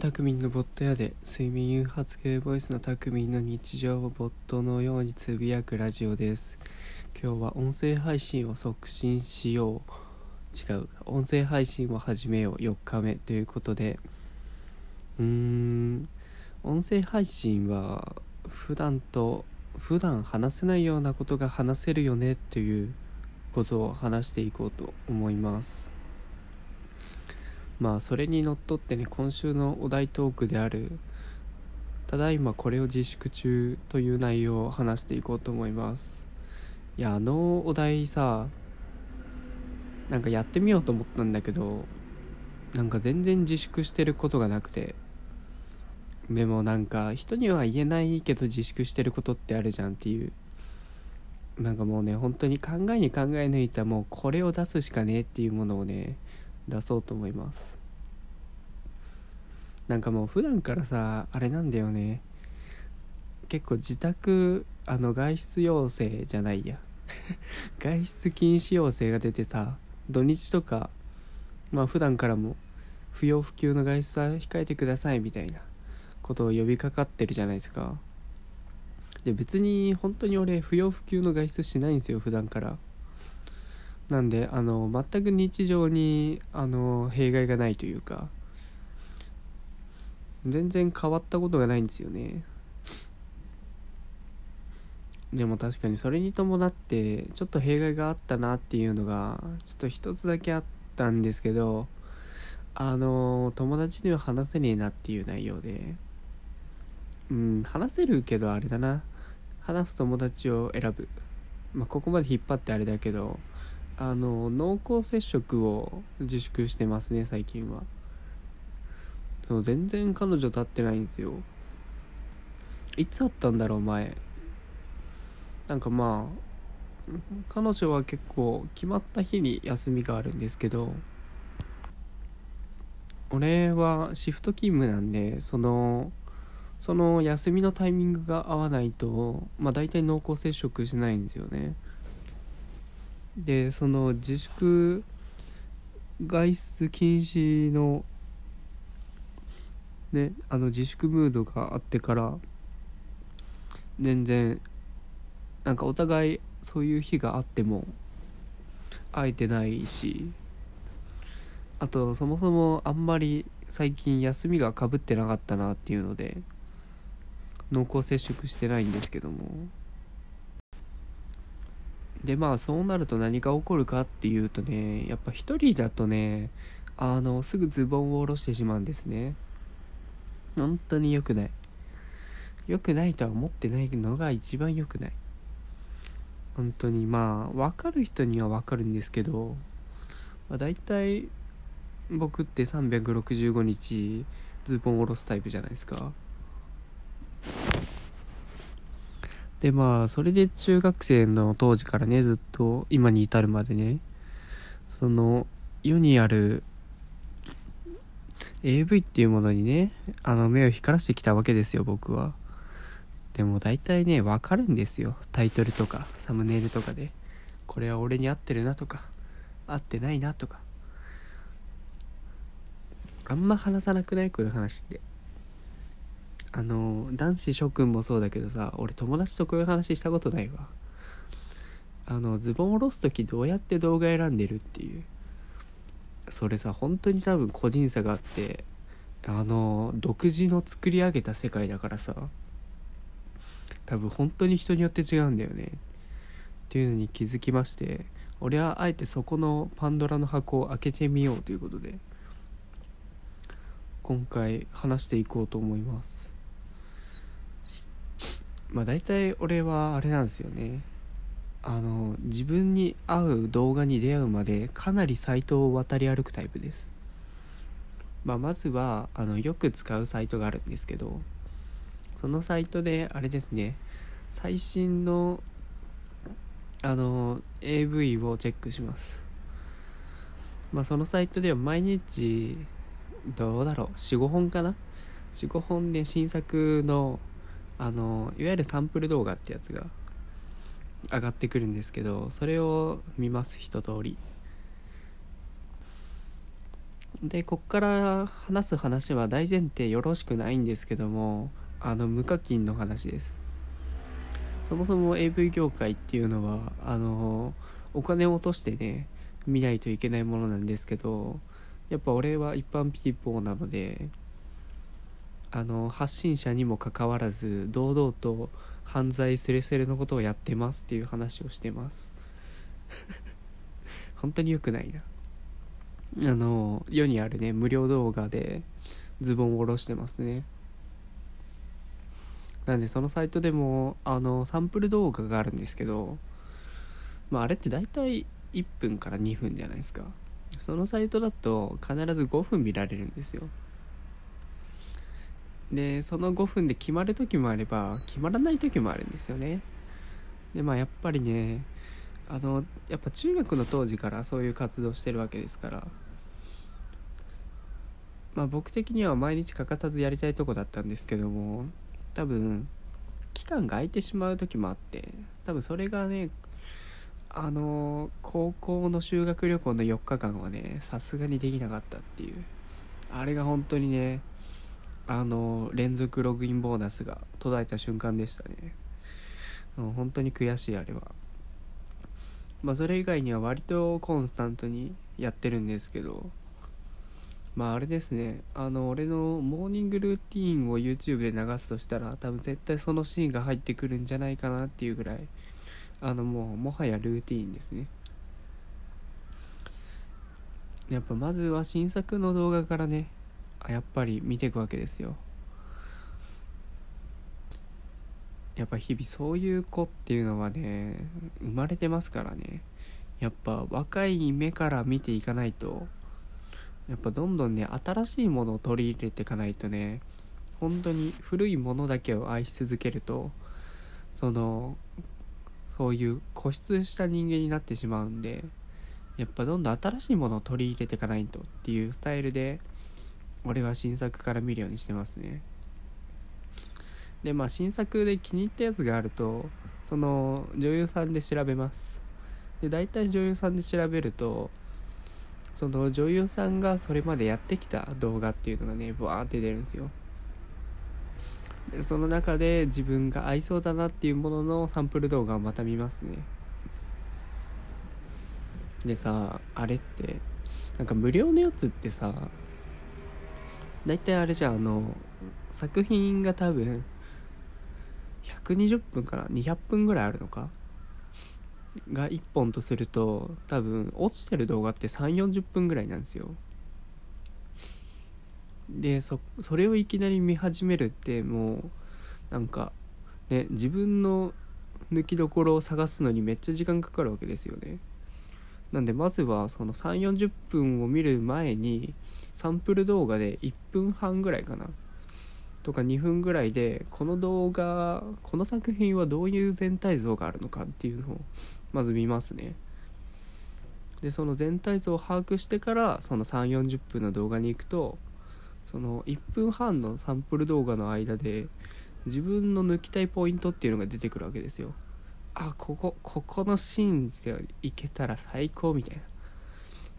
たくみんのボット屋で睡眠誘発系ボイスのたくみんの日常をボットのようにつぶやくラジオです。今日は音声配信を促進しよう。違う。音声配信を始めよう。4日目ということで。うーん。音声配信は普段と普段話せないようなことが話せるよねっていうことを話していこうと思います。まあそれにのっとってね今週のお題トークであるただいまこれを自粛中という内容を話していこうと思います。いやあのお題さなんかやってみようと思ったんだけどなんか全然自粛してることがなくてでもなんか人には言えないけど自粛してることってあるじゃんっていう。なんかもうね本当に考えに考え抜いたもうこれを出すしかねえっていうものをね出そうと思います。なんかもう普段からさあれなんだよね。結構自宅あの外出要請じゃないや。外出禁止要請が出てさ土日とかまあ普段からも不要不急の外出は控えてくださいみたいなことを呼びかかってるじゃないですか。で別に本当に俺不要不急の外出しないんですよ普段から。なんであの全く日常にあの弊害がないというか全然変わったことがないんですよね。でも確かにそれに伴ってちょっと弊害があったなっていうのがちょっと一つだけあったんですけどあの友達には話せねえなっていう内容でうん話せるけどあれだな。話す友達を選ぶ。まあここまで引っ張ってあれだけどあの濃厚接触を自粛してますね最近は。そう全然彼女立ってないんですよ。いつあったんだろう前。なんかまあ彼女は結構決まった日に休みがあるんですけど俺はシフト勤務なんでそのその休みのタイミングが合わないとまあ大体濃厚接触しないんですよね。でその自粛外出禁止のねあの自粛ムードがあってから全然なんかお互いそういう日があっても会えてないしあとそもそもあんまり最近休みがかぶってなかったなっていうので濃厚接触してないんですけども。でまあそうなると何が起こるかっていうとねやっぱ一人だとねあのすぐズボンを下ろしてしまうんですね。本当に良くない。良くないとは思ってないのが一番良くない。本当にまあ分かる人には分かるんですけど、まあ、大体僕って365日ズボンを下ろすタイプじゃないですか。でまあそれで中学生の当時からねずっと今に至るまでねその世にある AV っていうものにねあの目を光らしてきたわけですよ僕は。でも大体ねわかるんですよ。タイトルとかサムネイルとかで。これは俺に合ってるなとか合ってないなとか。あんま話さなくない？こういう話って。あの男子諸君もそうだけどさ俺友達とこういう話したことないわ。あのズボンを下ろす時どうやって動画選んでるっていう。それさ本当に多分個人差があってあの独自の作り上げた世界だからさ多分本当に人によって違うんだよね。っていうのに気づきまして俺はあえてそこのパンドラの箱を開けてみようということで今回話していこうと思います。まあ大体俺はあれなんですよね。あの自分に合う動画に出会うまでかなりサイトを渡り歩くタイプです。まあまずはあのよく使うサイトがあるんですけどそのサイトであれですね最新のあの AV をチェックします。まあそのサイトでは毎日どうだろう45本かな？45本で新作のあのいわゆるサンプル動画ってやつが上がってくるんですけどそれを見ます一通り。でこっから話す話は大前提よろしくないんですけどもあの無課金の話です。そもそも AV 業界っていうのはあのお金を落としてね見ないといけないものなんですけどやっぱ俺は一般ピーポーなのであの発信者にもかかわらず堂々と犯罪スレスレのことをやってますっていう話をしてます。本当に良くないな。あの世にあるね無料動画でズボンを下ろしてますね。なんでそのサイトでもあのサンプル動画があるんですけどまああれって大体1分から2分じゃないですか。そのサイトだと必ず5分見られるんですよ。でその5分で決まる時もあれば決まらない時もあるんですよね。でまあやっぱりねあのやっぱ中学の当時からそういう活動してるわけですから。まあ僕的には毎日欠かさずやりたいとこだったんですけども多分期間が空いてしまう時もあって多分それがねあの高校の修学旅行の4日間はねさすがにできなかったっていう。あれが本当にねあの連続ログインボーナスが途絶えた瞬間でしたね。もう本当に悔しいあれは。まあそれ以外には割とコンスタントにやってるんですけど。まああれですね。あの俺のモーニングルーティーンを YouTube で流すとしたら多分絶対そのシーンが入ってくるんじゃないかなっていうぐらいあのもうもはやルーティーンですね。やっぱまずは新作の動画からねやっぱり見ていくわけですよ。やっぱ日々そういう子っていうのはね生まれてますからね。やっぱ若い目から見ていかないとやっぱどんどんね新しいものを取り入れていかないとね本当に古いものだけを愛し続けるとそのそういう固執した人間になってしまうんでやっぱどんどん新しいものを取り入れていかないとっていうスタイルで俺は新作から見るようにしてますね。でまあ新作で気に入ったやつがあるとその女優さんで調べます。で大体女優さんで調べるとその女優さんがそれまでやってきた動画っていうのがねブワーって出るんですよ。でその中で自分が合いそうだなっていうもののサンプル動画をまた見ますね。でさあれってなんか無料のやつってさ大体あれじゃあの作品が多分120分から200分ぐらいあるのか？が1本とすると多分落ちてる動画って3 4 0分ぐらいなんですよ。でそそれをいきなり見始めるってもうなんかね自分の抜きどころを探すのにめっちゃ時間かかるわけですよね。なんでまずはその3 4 0分を見る前にサンプル動画で1分半ぐらいかな。とか2分ぐらいでこの動画この作品はどういう全体像があるのかっていうのをまず見ますね。でその全体像を把握してからその3 4 0分の動画に行くとその1分半のサンプル動画の間で自分の抜きたいポイントっていうのが出てくるわけですよ。あここここのシーンでいけたら最高みたいな。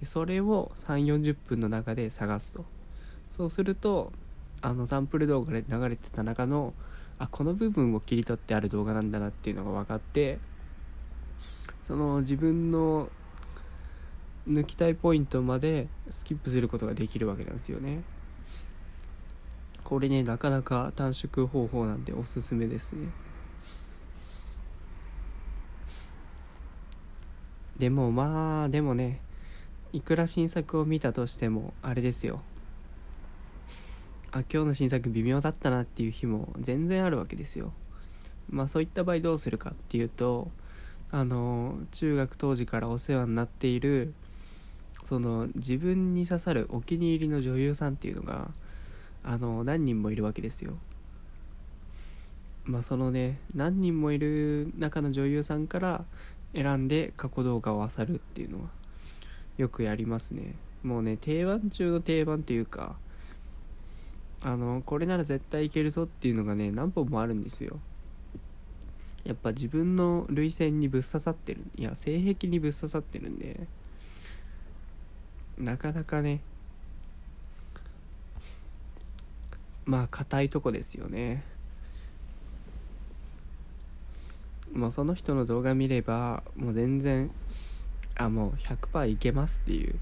でそれを3 4 0分の中で探すと。そうするとあのサンプル動画で流れてた中のあこの部分を切り取ってある動画なんだなっていうのが分かってその自分の抜きたいポイントまでスキップすることができるわけなんですよね。これねなかなか短縮方法なんでおすすめですね。でもまあでもねいくら新作を見たとしてもあれですよ。あ今日の新作微妙だったなっていう日も全然あるわけですよ。まあそういった場合どうするかっていうとあの中学当時からお世話になっているその自分に刺さるお気に入りの女優さんっていうのがあの何人もいるわけですよ。まあそのね何人もいる中の女優さんから選んで過去動画を漁るっていうのはよくやりますね。もうね定番中の定番というかあのこれなら絶対いけるぞっていうのがね何本もあるんですよ。やっぱ自分の涙腺にぶっ刺さってる。いや性癖にぶっ刺さってるんでなかなかねまあ硬いとこですよね。もうその人の動画見ればもう全然あもう100%いけますっていう。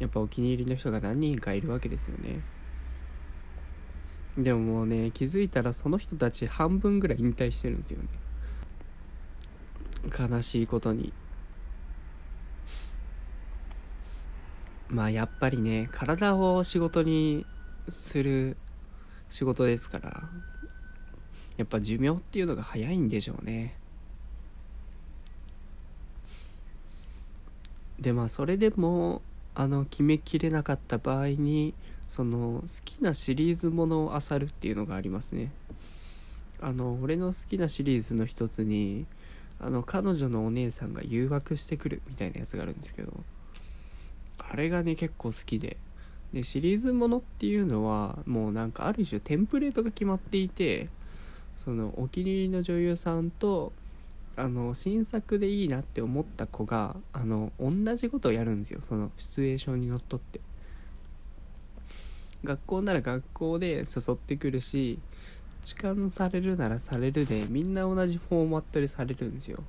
やっぱお気に入りの人が何人かいるわけですよね。でももうね気づいたらその人たち半分ぐらい引退してるんですよね。悲しいことに。まあやっぱりね体を仕事にする仕事ですから。やっぱ寿命っていうのが早いんでしょうね。でまあそれでもあの決めきれなかった場合にその好きなシリーズものを漁るっていうのがありますね。あの俺の好きなシリーズの一つにあの彼女のお姉さんが誘惑してくるみたいなやつがあるんですけどあれがね結構好きで。でシリーズものっていうのはもうなんかある種テンプレートが決まっていてそのお気に入りの女優さんとあの新作でいいなって思った子があの同じことをやるんですよ。そのシチュエーションにのっとって。学校なら学校で誘ってくるし痴漢されるならされるでみんな同じフォーマットでされるんですよ。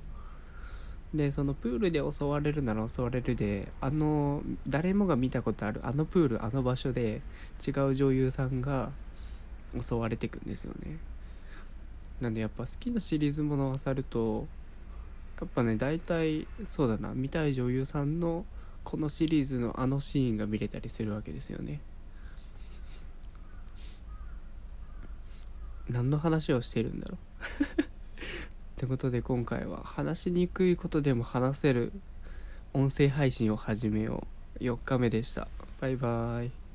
でそのプールで襲われるなら襲われるであの誰もが見たことあるあのプールあの場所で違う女優さんが襲われてくんですよね。なんでやっぱ好きなシリーズものを漁るとやっぱね大体そうだな見たい女優さんのこのシリーズのあのシーンが見れたりするわけですよね。何の話をしてるんだろう。ってことで今回は話しにくいことでも話せる音声配信を始めよう。4日目でした。バイバーイ